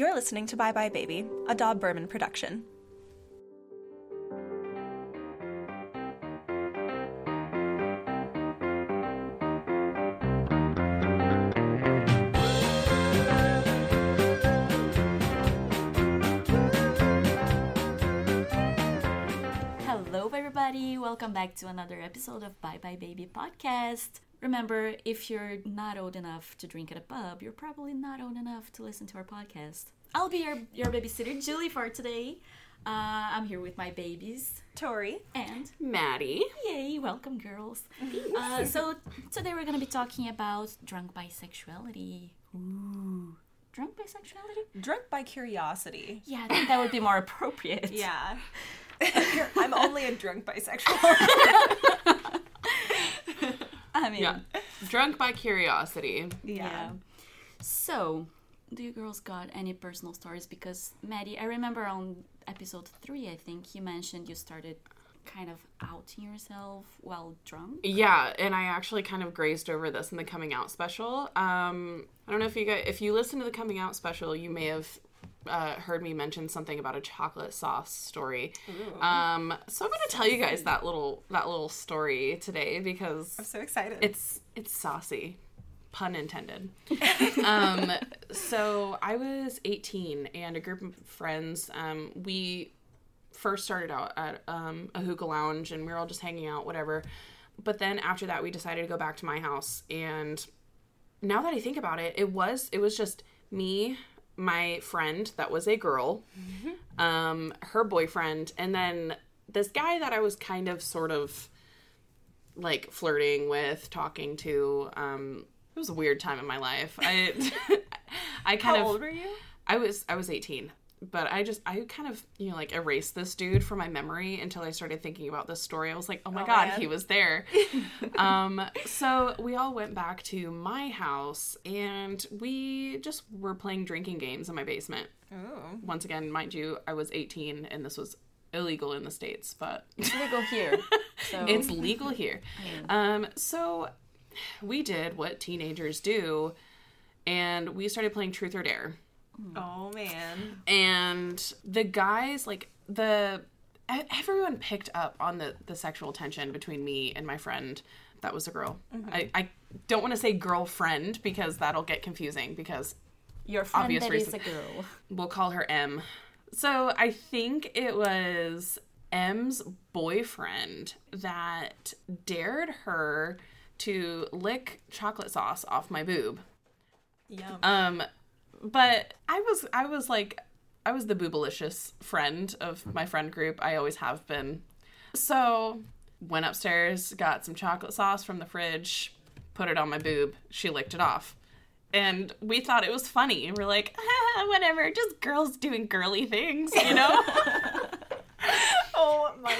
You're listening to Bye Bye Baby, a Dob Berman production. Back to another episode of Bye Bye Baby podcast. Remember, if you're not old enough to drink at a pub, you're probably not old enough to listen to our podcast. I'll be your, your babysitter, Julie, for today. Uh, I'm here with my babies Tori. and Maddie. yay, welcome, girls. Uh, so today we're gonna be talking about drunk bisexuality. Ooh, drunk bisexuality? Drunk bi-curiosity. Yeah, I think that would be more appropriate. Yeah. I'm only a drunk bisexual. I mean, Yeah. Drunk bi-curiosity. Yeah. So, do you girls got any personal stories? Because Maddie, I remember on episode three, I think you mentioned you started kind of outing yourself while drunk. Yeah, and I actually kind of grazed over this in the coming out special. Um, I don't know if you guys, if you listen to the coming out special, you may have uh, heard me mention something about a chocolate sauce story. Um, so I'm going to tell you guys that little that little story today because I'm so excited. it's it's saucy. Pun intended. Um so i was 18 and a group of friends um we first started out at um a hookah lounge and we were all just hanging out whatever. But then after that we decided to go back to my house and now that i think about it it was it was just me my friend that was a girl um her boyfriend and then this guy that i was kind of sort of like flirting with, talking to. Um, it was a weird time in my life. I, I kind How of. old were you? I was I was eighteen, but I just I kind of you know like erased this dude from my memory until I started thinking about this story. I was like, oh my Oh, god, man. he was there. um, so we all went back to my house and we just were playing drinking games in my basement. Once again, mind you, I was eighteen and this was illegal in the states, but It's legal here. So it's legal here. Um, so we did what teenagers do, and we started playing Truth or Dare. Oh man. And the guys, like the everyone picked up on the the sexual tension between me and my friend. That was a girl. I, I don't want to say girlfriend because that'll get confusing because your friend obvious that is reason. a girl. we'll call her M. So I think it was M's boyfriend that dared her to lick chocolate sauce off my boob. Yum. Um, but I was I was like I was the boobalicious friend of my friend group. I always have been. So went upstairs, got some chocolate sauce from the fridge, put it on my boob. She licked it off. And we thought it was funny. We're like, ah, whatever, just girls doing girly things, you know?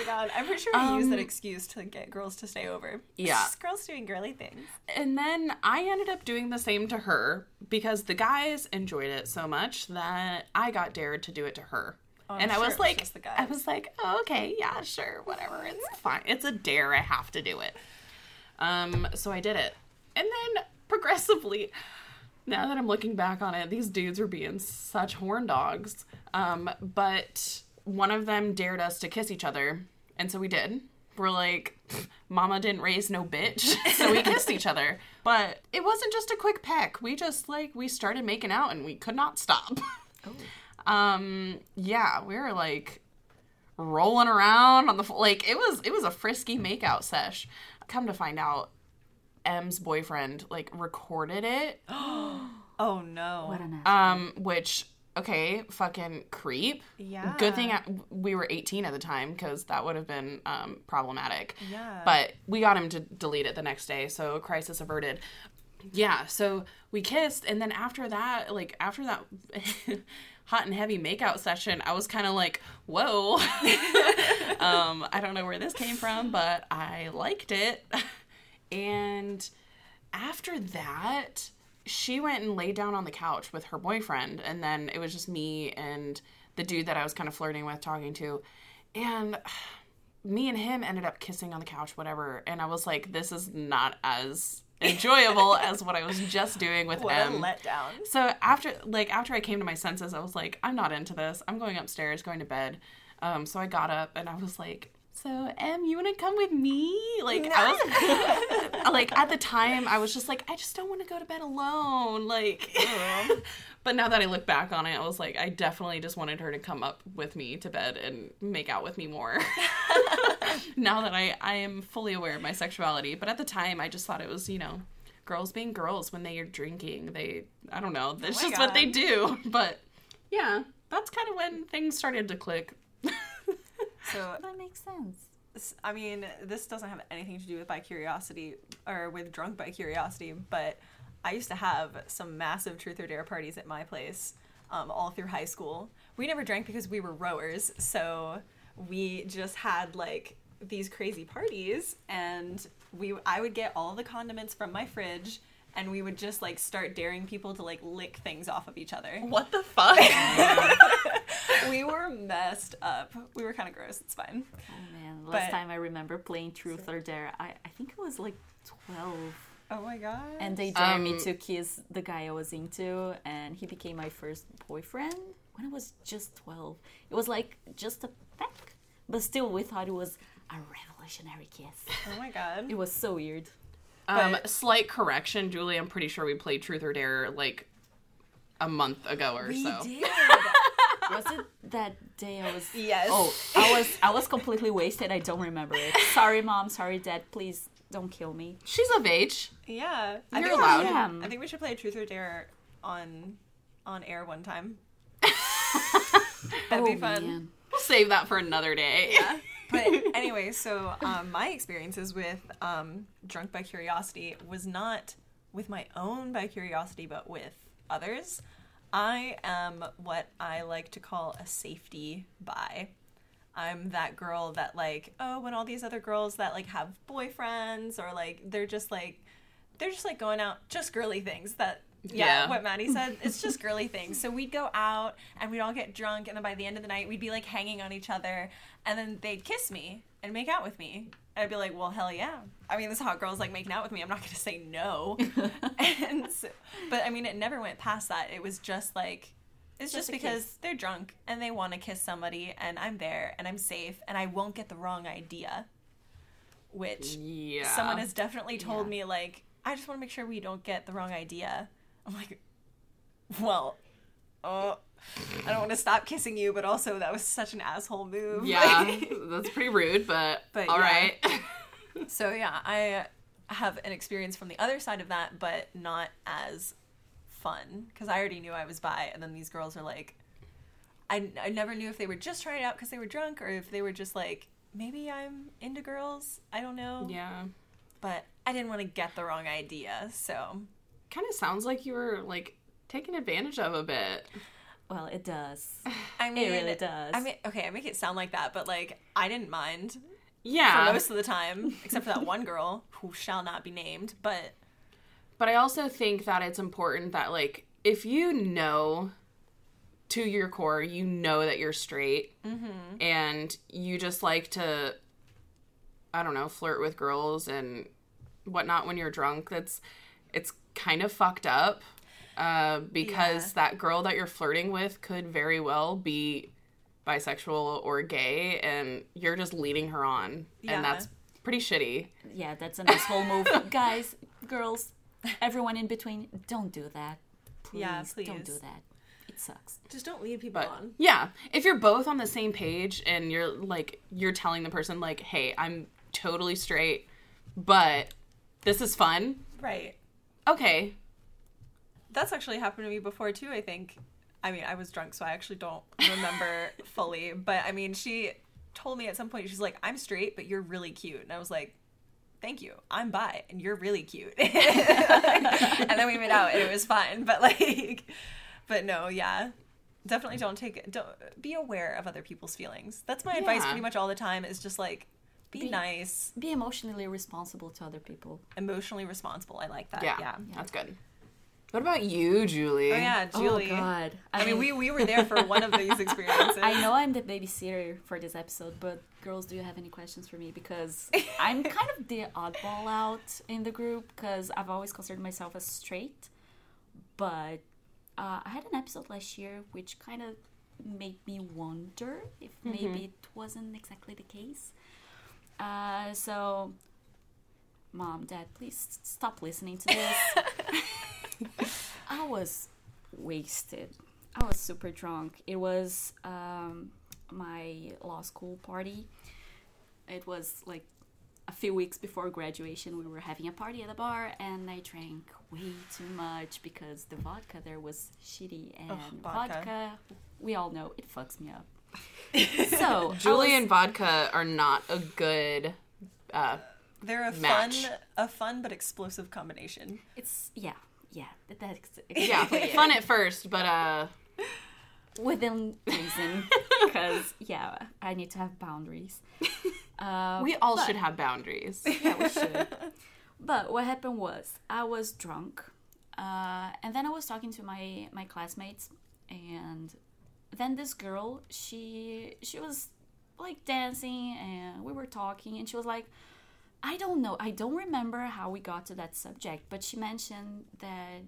my god. I'm pretty sure we use that Um, excuse to get girls to stay over. Yeah. girls doing girly things. and then I ended up doing the same to her because the guys enjoyed it so much that I got dared to do it to her. Oh, and I sure was was like, just I was like, oh, okay, yeah, sure, whatever, it's fine. It's a dare. I have to do it. Um, so I did it, and then progressively, now that I'm looking back on it, these dudes were being such horn dogs. Um, but one of them dared us to kiss each other, and so we did. We're like, Mama didn't raise no bitch, so we kissed each other. But it wasn't just a quick peck. We just like we started making out, and we could not stop. um, yeah, we were like rolling around on the fl- like it was it was a frisky makeout sesh. Come to find out, M's boyfriend like recorded it Oh no. What an ass. um, which okay, fucking creep. Yeah. Good thing I, we were 18 at the time because that would have been um, problematic. Yeah. But we got him to delete it the next day, so crisis averted. Yeah, so we kissed, and then after that, like after that hot and heavy makeout session, I was kind of like, whoa. um, I don't know where this came from, but I liked it. And after that, she went and laid down on the couch with her boyfriend, and then it was just me and the dude that I was kind of flirting with, talking to. And me and him ended up kissing on the couch, whatever. And I was like, this is not as enjoyable as what I was just doing with What M. a letdown. So after like after I came to my senses, I was like, I'm not into this. I'm going upstairs, going to bed. Um, so I got up and I was like, so Em, you want to come with me? Like I was like at the time, I was just like, I just don't want to go to bed alone. Like, but now that I look back on it, I was like, I definitely just wanted her to come up with me to bed and make out with me more. now that I I am fully aware of my sexuality, but at the time, I just thought it was you know girls being girls when they are drinking. They, I don't know, that's my just what they do. But yeah, that's kind of when things started to click. So That makes sense. I mean, this doesn't have anything to do with bi-curiosity or with drunk bi-curiosity, but I used to have some massive truth or dare parties at my place um, all through high school. We never drank because we were rowers, so we just had like these crazy parties, and we I would get all the condiments from my fridge. And we would just like start daring people to like lick things off of each other. What the fuck? we were messed up. We were kind of gross. It's fine. Oh man, last But- time I remember playing Truth or Dare, I, I think it was like 12. Oh my god. And they dared me Um, to kiss the guy I was into, and he became my first boyfriend when I was just 12. It was like just a peck, but still, we thought it was a revolutionary kiss. oh my god. It was so weird. um, But- slight correction, Julie. I'm pretty sure we played Truth or Dare like a month ago or We so. did. Was it that day I was? yes. Oh, I was I was completely wasted. I don't remember it. Sorry, mom. Sorry, dad. Please don't kill me. She's of age. yeah. I You're think we allowed. should- Yeah. I think we should play Truth or Dare on on air one time. That'd be Oh, fun. man. We'll save that for another day. Yeah. But anyway, so um, my experiences with um, Drunk bi-Curiosity was not with my own bi-curiosity, but with others. I am what I like to call a safety bi. I'm that girl that like, oh, when all these other girls that like have boyfriends or like they're just like they're just like going out just girly things that yeah, Yeah. what Maddie said. It's just girly things. So we'd go out and we'd all get drunk, and then by the end of the night, we'd be like hanging on each other, and then they'd kiss me and make out with me. And I'd be like, well, hell yeah. I mean, this hot girl's like making out with me. I'm not going to say no. and so, but I mean, it never went past that. It was just like, it's just, Just because kiss. they're drunk and they want to kiss somebody, and I'm there and I'm safe, and I won't get the wrong idea. Which Yeah. someone has definitely told Yeah. me like i just want to make sure we don't get the wrong idea i'm like well oh i don't want to stop kissing you but also that was such an asshole move Yeah, that's pretty rude, but, But all yeah. right. so yeah i have an experience from the other side of that but not as fun because i already knew i was bi and then these girls are like I, I never knew if they were just trying it out because they were drunk or if they were just like maybe i'm into girls i don't know yeah. but i didn't want to get the wrong idea so Kind of sounds like you were like taken advantage of a bit. Well, it does. I mean, it really does. I mean, okay, I make it sound like that, but like I didn't mind Yeah. for most of the time, except for that one girl who shall not be named. But But I also think that it's important that like if you know to your core, you know that you're straight, mm-hmm. and you just like to, I don't know, flirt with girls and whatnot when you're drunk. That's it's kind of fucked up uh, because Yeah. that girl that you're flirting with could very well be bisexual or gay, and you're just leading her on, Yeah. and that's pretty shitty. yeah, that's an asshole move. Guys, girls, everyone in between, don't do that. Please, Yeah, don't do that. It sucks. just don't lead people But on. yeah, if you're both on the same page and you're like you're telling the person like, "Hey, I'm totally straight, but this is fun." Right. Okay. That's actually happened to me before too. I think. I mean, I was drunk, so I actually don't remember fully. But I mean, she told me at some point she's like, "I'm straight, but you're really cute," and I was like. Thank you. I'm bi, and you're really cute. and then we made out, and it was fine. But like, but no, yeah, definitely don't take. Don't be aware of other people's feelings. That's my advice, pretty much all the time. Is just like, be, Be- nice, Be emotionally responsible to other people. emotionally responsible. I like that. Yeah. yeah. That's good. What about you, Julie? Oh yeah, Julie. Oh God. I mean, we, we were there for one of these experiences. I know I'm the babysitter for this episode, but girls, do you have any questions for me? Because I'm kind of the oddball out in the group because I've always considered myself as straight. But uh, I had an episode last year which kind of made me wonder if maybe it wasn't exactly the case. Uh, so, mom, dad, please stop listening to this. I was wasted. I was super drunk. It was um, my law school party. It was like a few weeks before graduation. We were having a party at the bar, and I drank way too much because the vodka there was shitty, and vodka. vodka. we all know it fucks me up. so Julie was- and vodka are not a good. Uh, They're a Match. fun, a fun but explosive combination. it's yeah, yeah. that- That's yeah, exactly it. fun at first, but uh, within reason because yeah i need to have boundaries uh, we all but- should have boundaries. yeah we should but what happened was i was drunk uh, and then i was talking to my my classmates and then this girl she she was like dancing and we were talking and she was like i don't know i don't remember how we got to that subject but she mentioned that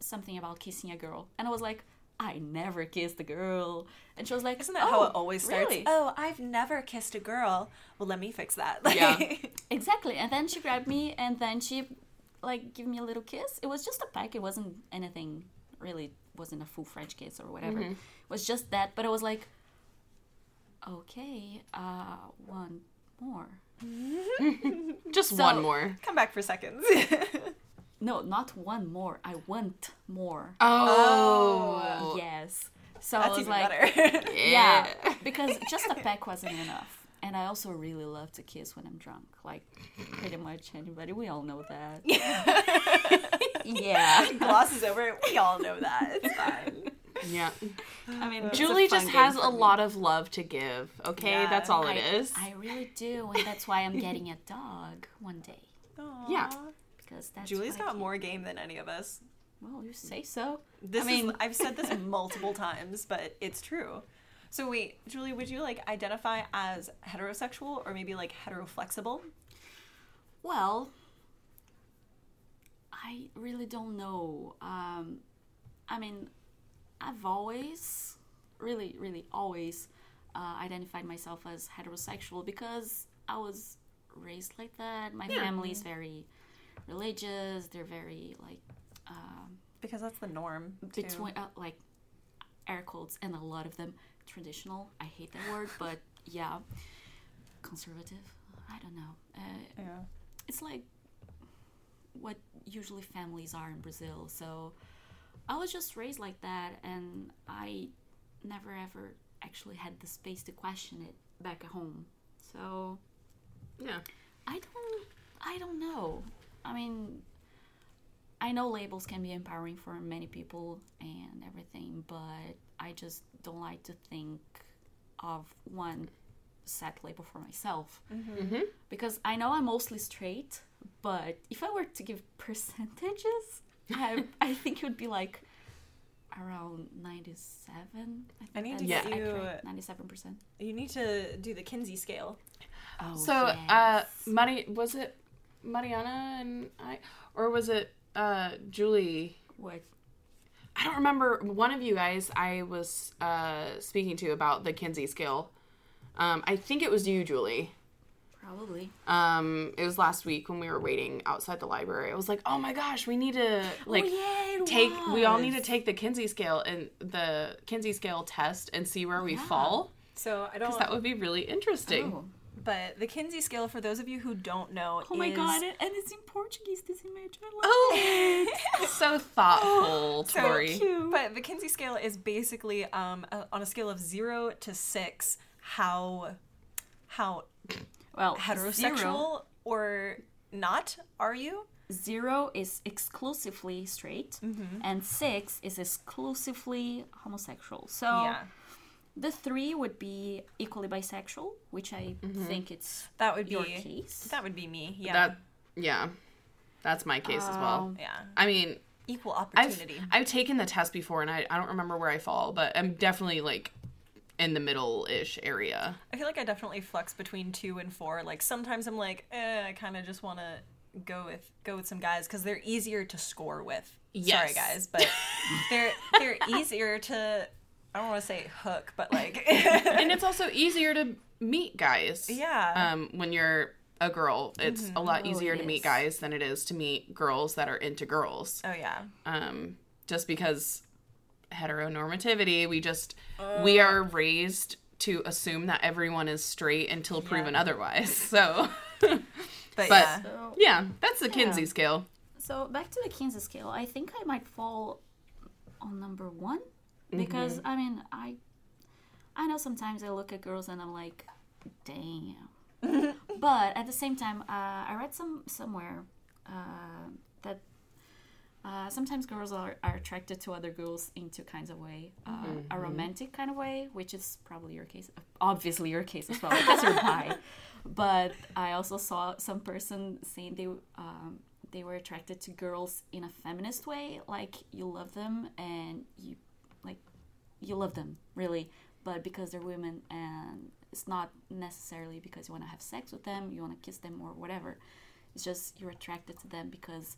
something about kissing a girl and i was like i never kissed a girl and she was like Isn't that how "Oh, it always starts? really?" Oh, I've never kissed a girl. Well, let me fix that. Yeah. Exactly. And then she grabbed me and then she like gave me a little kiss. It was just a peck. It wasn't anything really wasn't a full French kiss or whatever. It was just that, but I was like okay, uh one more. Just So- one more. Come back for seconds. No, not one more. I want more. Oh, oh. Yes. So I was even like better. yeah, because just a peck wasn't enough. And I also really love to kiss when I'm drunk. Like pretty much anybody. We all know that. yeah. Glosses over it. We all know that. It's fine. Yeah. I mean, it's a Julie just has a lot of love to give. Okay, Yeah. that's all it I, is. I really do, and that's why I'm getting a dog one day Yeah. Because that's Julie's got more game than any of us. Well, you say so. This I mean- is I've said this multiple times, but it's true. So wait, Julie, would you like identify as heterosexual or maybe like heteroflexible? Well, I really don't know. Um, I mean, I've always, really, really always uh, identified myself as heterosexual because I was raised like that. My family is very religious. They're very like um, Because that's the norm. too. between uh, like air quotes and a lot of them traditional. I hate that word, but yeah, conservative. I don't know. Uh, Yeah. it's like what usually families are in Brazil. So I was just raised like that, and I never ever actually had the space to question it back at home. So yeah. I don't I don't know. I mean I know labels can be empowering for many people and everything, but I just don't like to think of one set label for myself. Mm-hmm. Because I know I'm mostly straight, but if I were to give percentages, I I think it would be like around 97. I, think I need to get you- accurate, 97%. You need to do the Kinsey scale. Oh, So, uh, yes. Mari- was it Mariana and I, or was it uh, Julie? what I don't remember. One of you guys I was uh, speaking to about the Kinsey scale. Um, I think it was you, Julie. Probably Um, it was last week when we were waiting outside the library. I was like, "Oh my gosh, we need to like oh, yeah, it take. We all need to take the Kinsey scale and the Kinsey scale test and see where we Yeah. fall. So I don't. Know that would be really interesting. Oh. but the Kinsey scale, for those of you who don't know, Oh my is- god, and and it's in Portuguese, this image. I love Oh, so thoughtful, So Tori. cute. But the Kinsey scale is basically um, a, on a scale of zero to six how how Well, heterosexual Zero, or not are you? zero is exclusively straight, Mm-hmm. and six is exclusively homosexual. So yeah, the three would be equally bisexual, which I Mm-hmm. think it's that would be your case. that would be me. Yeah, That, yeah, that's my case as well. Um, yeah. I mean, equal I've, opportunity. I've taken the test before and I, I don't remember where I fall, but I'm definitely like in the middle ish area. I feel like I definitely flex between two and four. Like sometimes I'm like, eh, I kind of just want to go with go with some guys because they're easier to score with. Sorry, guys, but they're they're easier to. I don't want to say hook, but like, and it's also easier to meet guys. Yeah. Um, when you're a girl, it's a lot Oh, easier to meet guys than it is to meet girls that are into girls. oh yeah, Um, just because heteronormativity, we just we are raised to assume that everyone is straight until proven otherwise. So, but, But- yeah, So, yeah, that's the Kinsey scale. so back to the Kinsey scale. I think I might fall on number one because I mean I I know sometimes I look at girls and I'm like, damn. but at the same time, uh, I read some somewhere uh, that uh, sometimes girls are, are attracted to other girls in two kinds of way. Uh, A romantic kind of way, which is probably your case. Obviously, your case as well because you're bi. But I also saw some person saying they um, they were attracted to girls in a feminist way, like you love them and you like you love them really, but because they're women and it's not necessarily because you want to have sex with them, you want to kiss them or whatever. It's just you're attracted to them because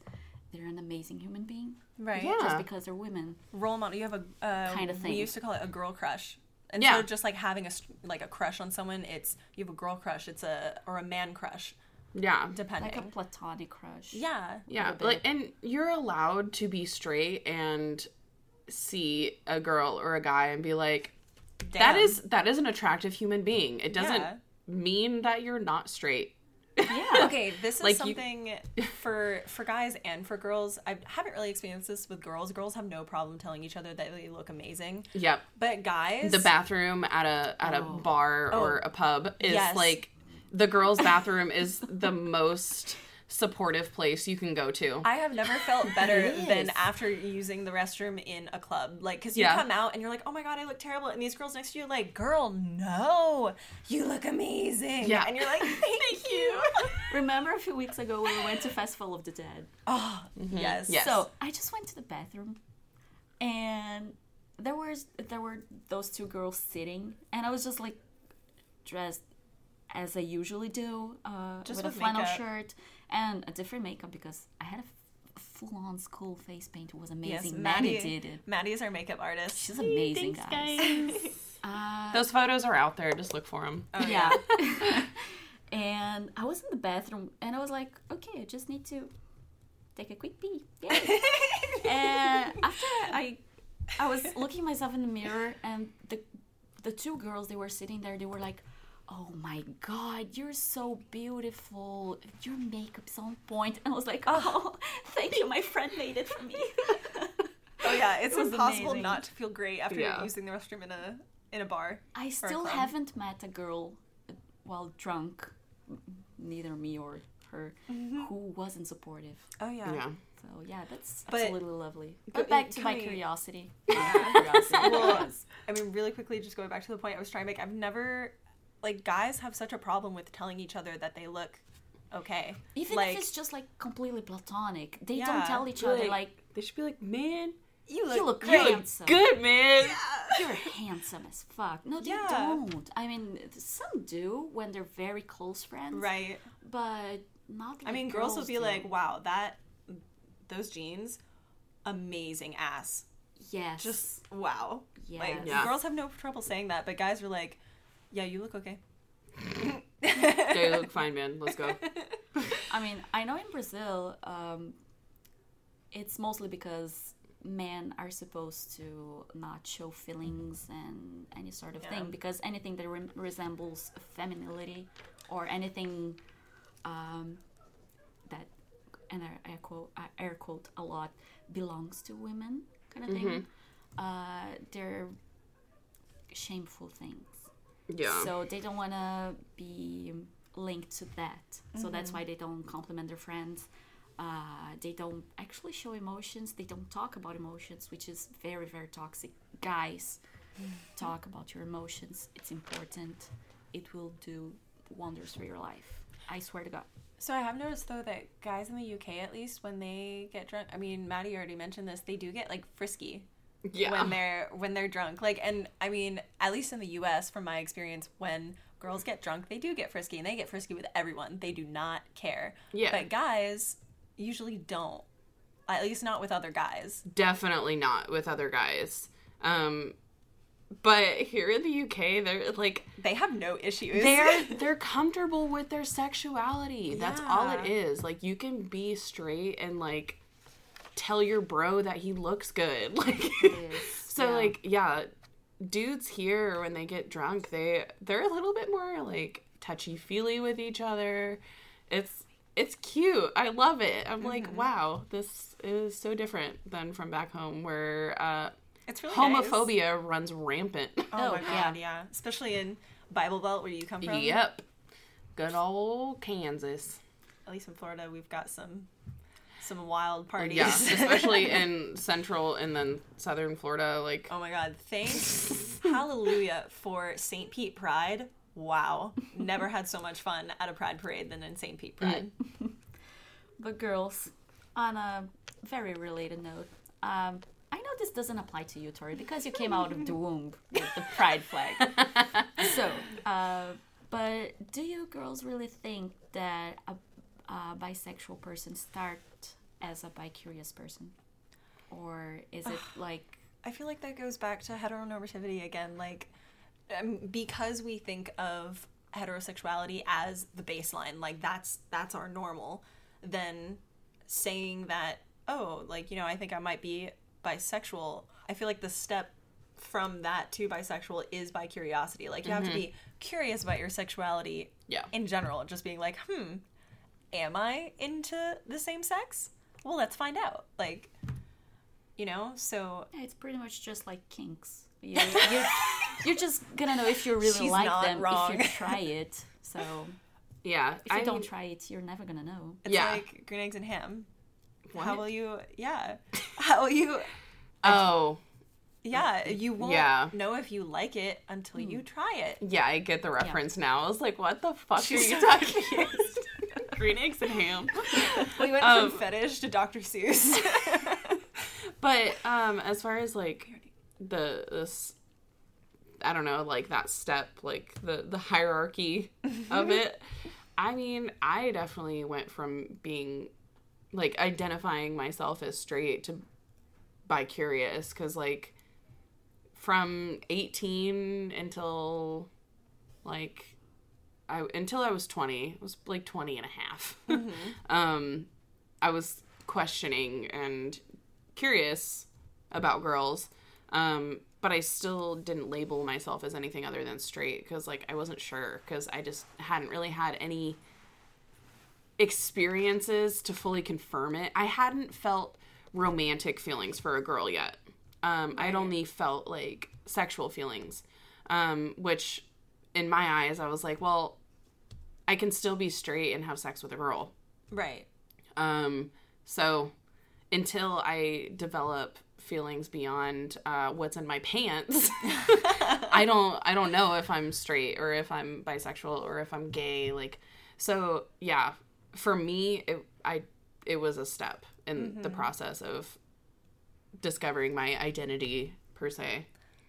they're an amazing human being, right. Yeah. just because they're women. Role model. You have a uh, Kind of thing. We used to call it a girl crush. And Yeah. of just like having a like a crush on someone, it's you have a girl crush. It's a or a man crush, Yeah. depending. Like a platonic crush. yeah, Yeah, like and you're allowed to be straight and see a girl or a guy and be like that Damn. is that is an attractive human being. It doesn't Yeah. mean that you're not straight. Yeah. okay this is Like, you- something for for guys and for girls i haven't really experienced this with girls girls have no problem telling each other that they look amazing Yep. but guys The bathroom at a at a Oh. bar or oh. a pub is Yes. like the girls' bathroom is the most supportive place you can go to. i have never felt better than after using the restroom in a club like because you Yeah. come out and you're like oh my god i look terrible and these girls next to you are like girl no you look amazing Yeah. and you're like thank you Remember a few weeks ago when we went to Festival of the Dead? oh yes Yes. So I just went to the bathroom, and there was there were those two girls sitting, and I was just like dressed as I usually do, uh, Just with, with a flannel makeup. shirt and a different makeup because I had a full-on school face paint. It was yes amazing. Maddie maddie did it. maddie is our makeup artist She's amazing, Thanks, guys. Uh, Those photos are out there. Just look for them. oh yeah. and I was in the bathroom and I was like, okay, I just need to take a quick pee. Yay. and after I I was looking myself in the mirror and the the two girls they were sitting there, they were like, Oh my god, you're so beautiful. Your makeup's on. And I was like, Oh, thank you, my friend made it for me. Oh yeah, it's It impossible amazing. not to feel great after Yeah. using the restroom in a in a bar. I still haven't met a girl uh, while drunk, neither me or her, who wasn't supportive. Oh yeah. Yeah. So yeah, that's But- absolutely lovely. Go- But back to my coming- curiosity. My curiosity Well, I mean, really quickly, just going back to the point I was trying to make. I've never, like, guys have such a problem with telling each other that they look okay. even like, if it's just like completely platonic, they Yeah, don't tell each other like- like They should be like, man, you look, you look great. great. handsome. good man. You're handsome as fuck. No, they Yeah. don't. I mean, some do when they're very close friends, Right. but not. Like I mean, girls will be do. like, "Wow, that, those jeans, amazing ass." yes, Just wow. Like, Yeah. girls have no trouble saying that, but guys are like, "Yeah, you look okay." Yeah, you look fine, man. Let's go. I mean, I know in Brazil, um, it's mostly because men are supposed to not show feelings and any sort of Yeah. thing because anything that re- resembles femininity or anything um, that, and I, I quote, I air quote a lot, belongs to women kind of thing. Uh, they're shameful things. Yeah. So they don't want to be linked to that. So that's why they don't compliment their friends. Uh, they don't actually show emotions. They don't talk about emotions, which is very, very toxic. Guys, talk about your emotions. It's important. It will do wonders for your life. I swear to God. So I have noticed though that guys in the UK, at least when they get drunk, I mean, Maddie already mentioned this, they do get like frisky Yeah. when they're when they're drunk. Like, and I mean, at least in the U.S., from my experience, when girls get drunk, they do get frisky, and they get frisky with everyone. They do not care. Yeah. But guys usually don't. At least not with other guys. Definitely not with other guys. Um, but here in the UK, they're like They have no issues. they're they're comfortable with their sexuality. That's all it is. Like you can be straight and like tell your bro that he looks good. Like so yeah. like yeah, dudes here when they get drunk, they they're a little bit more like touchy-feely with each other. It's it's cute. I love it. I'm like, Mm-hmm. wow, this is so different than from back home where uh it's really nice. homophobia runs rampant. Oh, Oh, my yeah. god, yeah. Especially in Bible Belt where you come from. Yep. Good old Kansas. At least in Florida, we've got some some wild parties. Yeah, especially in central and then southern Florida. Like, Oh my god, thanks. Hallelujah for St. Pete Pride. Wow. Never had so much fun at a Pride parade than in St. Pete Pride. But girls, on a very related note, um, I know this doesn't apply to you, Tori, because you came out of the womb with the pride flag. so, uh, but do you girls really think that a, a bisexual person start as a bi-curious person, or is it like I feel like that goes back to heteronormativity again. Like, um, because we think of heterosexuality as the baseline, like that's that's our normal. Then saying that, oh, like you know, I think I might be bisexual. I feel like the step from that to bisexual is bi-curiosity. Like you have to be curious about your sexuality Yeah. in general. Just being like, hmm, am I into the same sex? Well, let's find out. Like, you know, so Yeah, it's pretty much just like kinks. You're, you're, you're just gonna know if you really She's like them wrong. if you try it. So yeah. if you I don't mean, try it, you're never gonna know. It's Yeah. like green eggs and ham. What? How will you? Yeah. How will you? Oh, Yeah, you won't Yeah. know if you like it until you hmm. try it. yeah, I get the reference now. I was like, what the fuck She's are you so talking about? Green eggs and ham. We went Um, from fetish to Dr. Seuss. But um, as far as like the this, I don't know, like that step, like the the hierarchy of it. I mean, I definitely went from being like identifying myself as straight to bi curious because like from 18 until like I until I was 20 it was like 20 and a half um I was questioning and curious about girls um but I still didn't label myself as anything other than straight because like I wasn't sure because I just hadn't really had any experiences to fully confirm it. I hadn't felt romantic feelings for a girl yet. Um, I'd only felt like sexual feelings, um, which in my eyes, I was like, well, I can still be straight and have sex with a girl. right. Um, so until I develop feelings beyond uh, what's in my pants, I don't I don't know if I'm straight or if I'm bisexual or if I'm gay. Like, so yeah, for me, it I it was a step in the process of discovering my identity per se.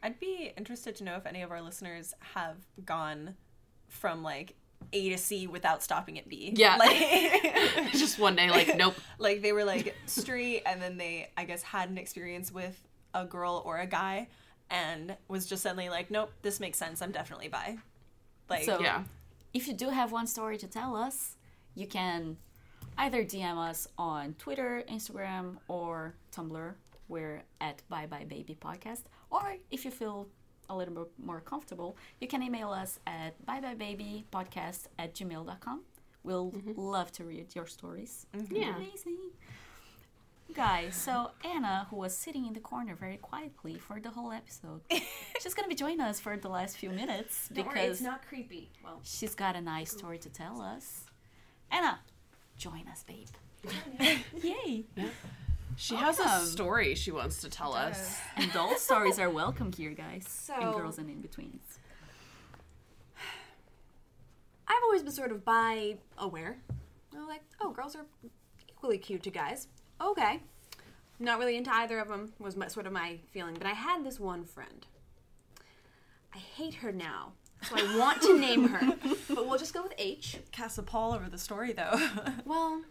I'd be interested to know if any of our listeners have gone from like A to C without stopping at B. Yeah. Like, Just one day, like, nope. like they were like straight and then they I guess had an experience with a girl or a guy and was just suddenly like, Nope, this makes sense. I'm definitely bi. Like So Yeah. if you do have one story to tell us, you can either DM us on Twitter, Instagram, or Tumblr. We're at Bye Bye Baby Podcast. Or if you feel a little bit more comfortable, you can email us at byebyebabypodcast at gmail.com. We'll mm-hmm. love to read your stories. Mm-hmm. Yeah. Amazing. Guys, so Anna, who was sitting in the corner very quietly for the whole episode, she's gonna be joining us for the last few minutes because it's not creepy. Well, She's got a nice story to tell us. Anna, join us, babe. Yay! She has a story she wants to tell us. And all stories are welcome here, guys. and girls and in betweens. I've always been sort of bi aware. I was like, oh, girls are equally cute to guys. Okay. Not really into either of them was my, sort of my feeling. But I had this one friend. I hate her now, so I want to name her. But we'll just go with H. Cast a pall over the story though. Well,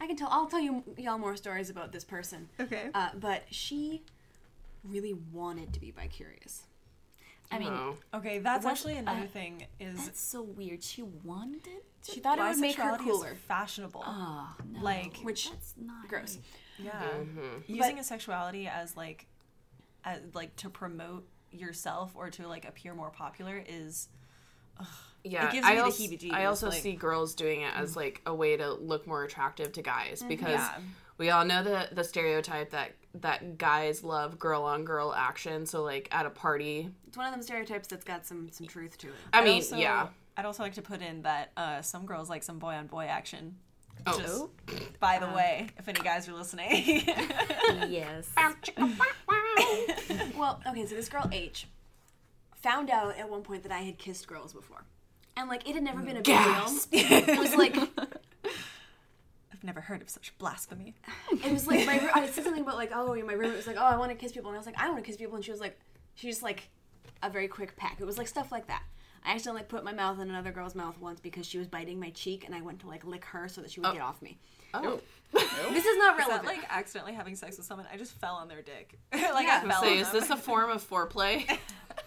I can tell. I'll tell you y'all more stories about this person. okay. Uh, but she really wanted to be bi curious. I mean, Oh. Okay, that's What- actually another uh, thing. Is that's so weird. She wanted. To? She thought it would make her bisexuality is cooler. fashionable. Oh no. Like- Which- that's not gross. right. yeah, Mm-hmm. using a sexuality as like, as like to promote yourself or to like appear more popular is Yeah, It gives I me the also, heebie-jeebies, I also like- see girls doing it as mm. like a way to look more attractive to guys mm-hmm, because Yeah. we all know the the stereotype that that guys love girl on girl action. So like at a party, It's one of them stereotypes that's got some some truth to it. I I'd mean, also- yeah. I'd also like to put in that uh, some girls like some boy on boy action. Oh. Just oh. by the uh. way, if any guys are listening. yes. Well, okay, so this girl H found out at one point that I had kissed girls before. And like it had never been a big Gasp. deal. It was like I've never heard of such blasphemy. it was like my roo- I said something about like, oh my roommate was like, Oh, I want to kiss people and I was like, I want to kiss people and she was like she just like a very quick peck. It was like stuff like that. I accidentally put my mouth in another girl's mouth once because she was biting my cheek and I went to like lick her so that she would oh. get off me. Oh, This is not Is relevant. that like accidentally having sex with someone? I just fell on their dick. like I Yeah. fell say, on is them. this a form of foreplay?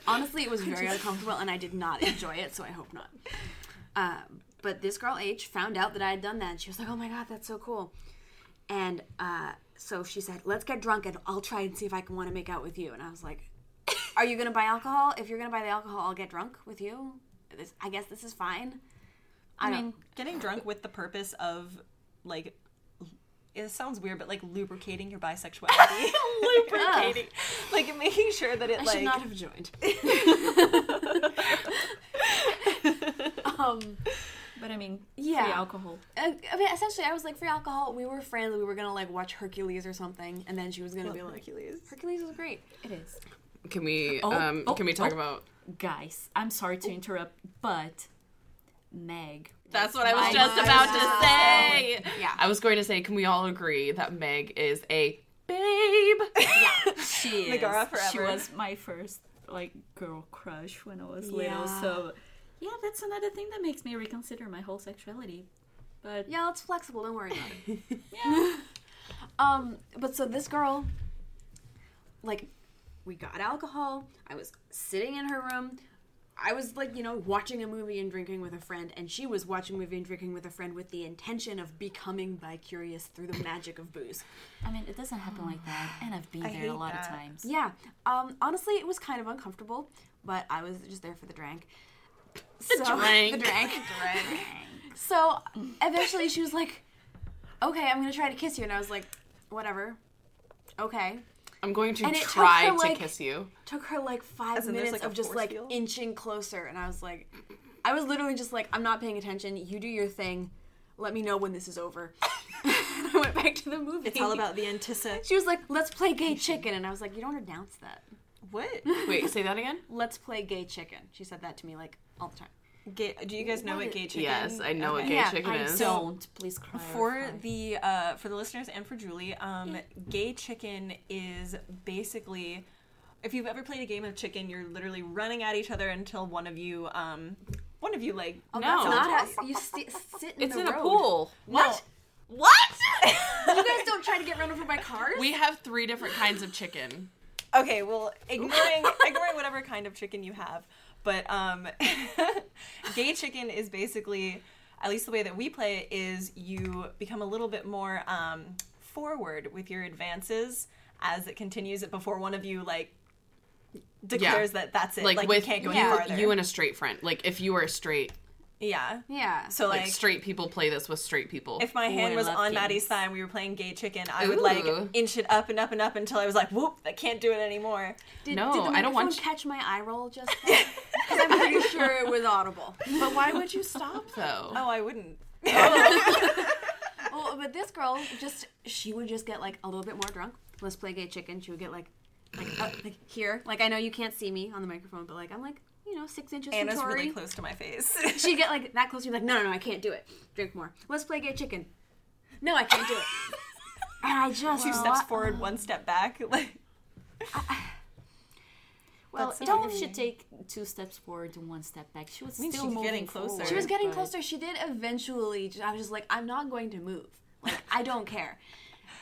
Honestly, it was very uncomfortable, and I did not enjoy it, so I hope not. Uh, but this girl H found out that I had done that, and she was like, "Oh my god, that's so cool!" And uh, so she said, "Let's get drunk, and I'll try and see if I can want to make out with you." And I was like, "Are you gonna buy alcohol? If you're gonna buy the alcohol, I'll get drunk with you. This, I guess this is fine." I, I mean, Getting drunk with the purpose of like it sounds weird, but like lubricating your bisexuality. lubricating. like making sure that it I like should not have joined. um, but I mean, Yeah. free alcohol. Uh, I mean, essentially, I was like, free alcohol. We were friends. We were gonna like watch Hercules or something, and then she was gonna be like, Hercules. Hercules is great. It is. Can we Oh, um oh, can we talk oh. about Guys, I'm sorry to interrupt, but Meg. That's what I was just about to say. Yeah. I was going to say, can we all agree that Meg is a babe? Yeah, She is. Megara She forever. was my first like girl crush when I was little. So yeah, that's another thing that makes me reconsider my whole sexuality. But Yeah, it's flexible. Don't worry about it. yeah, Um, but so this girl, like, we got alcohol. I was sitting in her room. I was like, you know, watching a movie and drinking with a friend, and she was watching a movie and drinking with a friend with the intention of becoming bi-curious through the magic of booze. I mean it doesn't happen like that, and I've been I there a lot of times. Yeah. Um, honestly, it was kind of uncomfortable, but I was just there for the drank. The drank. The drank. So eventually she was like, okay, I'm going to try to kiss you. And I was like, whatever. Okay. I'm going to And it took try her, to kiss you. took her like five As in there's, minutes like, of just like field? inching closer and i was like i was literally just like i'm not paying attention you do your thing let me know when this is over i went back to the movie It's all about the anticipation. she was like let's play gay chicken and i was like you don't announce that What? Wait, say that again? let's play gay chicken she said that to me like all the time Gay, do you guys know What what is- gay chicken? Yes, I know what Okay. gay Yeah, chicken I is. don't. Please clarify. For the uh, for the listeners and for Julie, um, gay chicken is basically if you've ever played a game of chicken, you're literally running at each other until one of you um, one of you like oh, No. that's not how you sti sit in It's the in a road. pool. what? What? you guys don't try to get run over by cars we have three different kinds of chicken. Okay, well, ignoring ignoring whatever kind of chicken you have, but um, gay chicken is basically, at least the way that we play it, is you become a little bit more um, forward with your advances as it continues. It Before one of you like declares that that's it, Like, like, with you can't go you, any farther. you and a straight friend. Like if you were straight, yeah. yeah So like, like, straight people play this with straight people. if my hand I was on games. Maddie's thigh and we were playing gay chicken, I would like inch it up and up and up until I was like, whoop, I can't do it anymore. did, No, did the I don't want microphone catch my eye roll just because i'm pretty sure it was audible but why would you stop though? Oh, I wouldn't. Well, but this girl just she would just get like a little bit more drunk. Let's play gay chicken. She would get like like, uh, like here. Like I know you can't see me on the microphone, but like I'm like you know know, six inches Anna's from Tori. really close to my face. She'd get like that close. You'd be like, no, no, no, I can't do it. Drink more. Let's play gay chicken. No, I can't do it. and I just Two steps forward, one step back. Like Well, That's if so you should take two steps forward and one step back, she was means still she's moving getting closer. forward, She was getting but- closer. She did eventually. I was just like, I'm not going to move. Like, I don't care.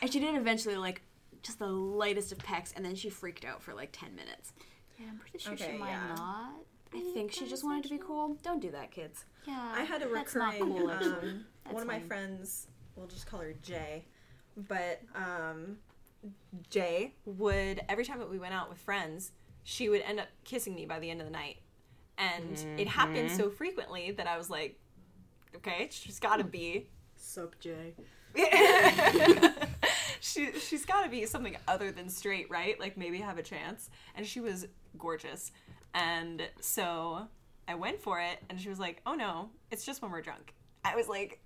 And she did eventually, like, just the lightest of pecks, and then she freaked out for like 10 minutes. Yeah, I'm pretty sure Okay, she might yeah. not. I think she just wanted to be cool. Don't do that, kids. Yeah, I had a recurring cool, um, That's one of my fine. friends, we'll just call her Jay, but um, Jay would every time that we went out with friends, she would end up kissing me by the end of the night, and it happened so frequently that I was like, okay, she's got to be. Suck, Jay. she she's got to be something other than straight, right? Like maybe have a chance. And she was gorgeous, and so I went for it, and she was like, "Oh no, it's just when we're drunk." I was like,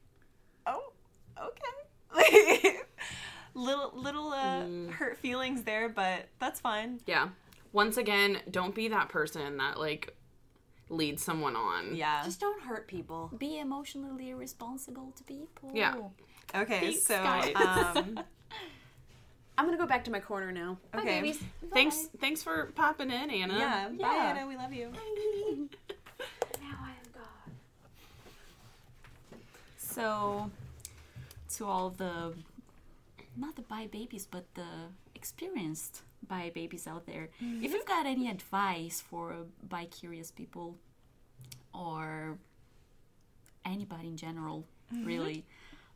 "Oh, okay." little little uh, hurt feelings there, but that's fine. Yeah. Once again, don't be that person that like leads someone on. Yeah. Just don't hurt people. Be emotionally responsible to people. Yeah. Okay, Thanks, so guys. um, I'm gonna go back to my corner now. Bye, Okay. babies. Thanks thanks for popping in, Anna. yeah, bye Yeah. Anna, we love you. Now I am gone. So, to all the, not the bi babies, but the experienced bi babies out there, if you've got any advice for bi curious people or anybody in general, really,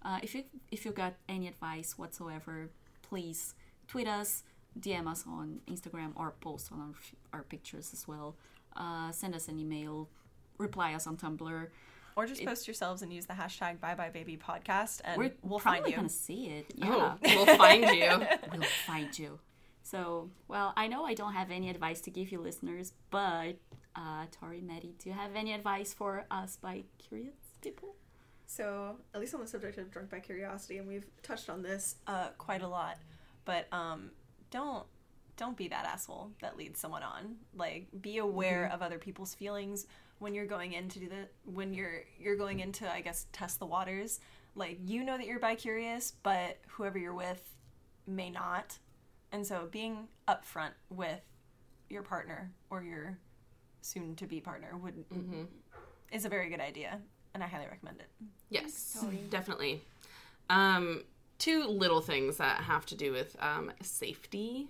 uh, if you if you got any advice whatsoever, please tweet us, DM us on Instagram, or post on our, our pictures as well. Uh, send us an email, reply us on Tumblr. Or just post yourselves and use the hashtag Bye Bye Baby Podcast, and We're we'll probably find you. gonna see it. Oh, Yeah, we'll find you. we'll find you. So, well, I know I don't have any advice to give you, listeners, but uh, Tori, Maddie, do you have any advice for us bi curious people? So, at least on the subject of drunk bi-curiosity, and we've touched on this uh, quite a lot, but um, don't don't be that asshole that leads someone on. Like, be aware of other people's feelings when you're going in to do the when you're you're going in to I guess test the waters. Like, you know that you're bi curious, but whoever you're with may not, and so being upfront with your partner or your soon to be partner would is a very good idea, and I highly recommend it. Yes, definitely. Um, two little things that have to do with um, safety.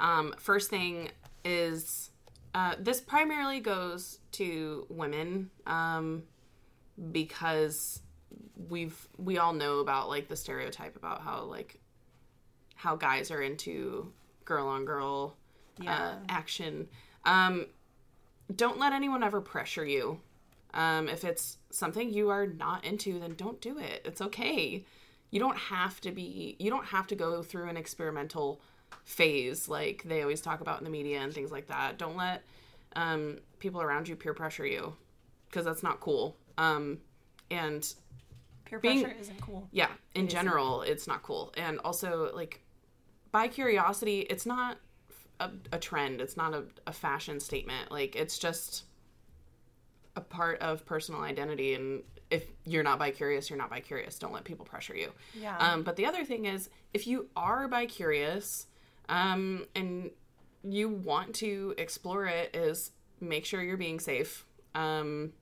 Um, first thing is uh, this primarily goes to women um, because we've we all know about like the stereotype about how like how guys are into girl on girl uh, action. Um, don't let anyone ever pressure you. Um, if it's something you are not into, then don't do it. It's okay. You don't have to be. You don't have to go through an experimental phase like they always talk about in the media and things like that. Don't let um, people around you peer pressure you because that's not cool. Um, and Peer Being- pressure isn't cool. yeah, in general, it's not cool. And also, like, bi-curiosity, it's not a, a trend. It's not a, a fashion statement. Like, it's just a part of personal identity. And if you're not bi curious, you're not bi curious. Don't let people pressure you. Yeah. Um, but the other thing is, if you are bi curious um, and you want to explore it, is make sure you're being safe. Um,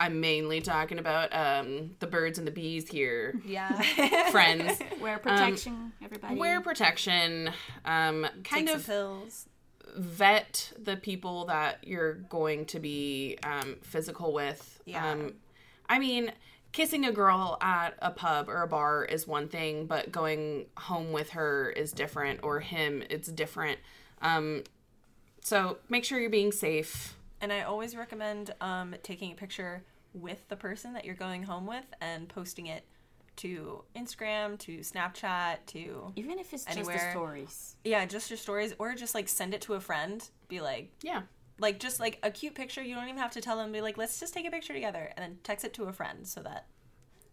I'm mainly talking about um, the birds and the bees here, Yeah. friends. Wear protection, everybody. Wear protection. Um, kind Take of pills. Vet the people that you're going to be um, physical with. Yeah. Um, I mean, kissing a girl at a pub or a bar is one thing, but going home with her is different, or him, it's different. Um, so make sure you're being safe. And I always recommend um, taking a picture with the person that you're going home with and posting it to Instagram, to Snapchat, to Even if it's just the stories. yeah, just your stories, or just like send it to a friend. Be like, Yeah. like just like a cute picture. You don't even have to tell them. Be like, let's just take a picture together, and then text it to a friend so that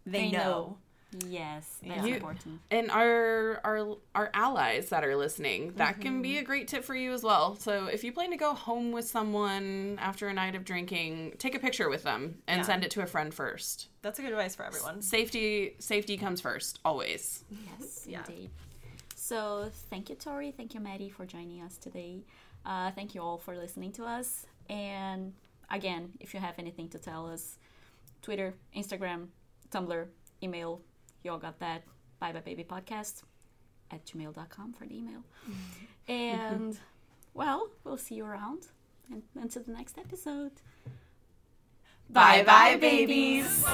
they, They know. know. Yes, that's You- important. and our our our allies that are listening that can be a great tip for you as well so if you plan to go home with someone after a night of drinking take a picture with them and Yeah. send it to a friend first That's a good advice for everyone. safety safety comes first always Yes, Yeah. indeed. So thank you, Tori. Thank you, Maddie, for joining us today. Uh, thank you all for listening to us. And again, if you have anything to tell us, Twitter, Instagram, Tumblr, email, you all got that. Bye bye baby podcast at gmail.com for the email. and well, we'll see you around. And until the next episode. Bye bye, babies.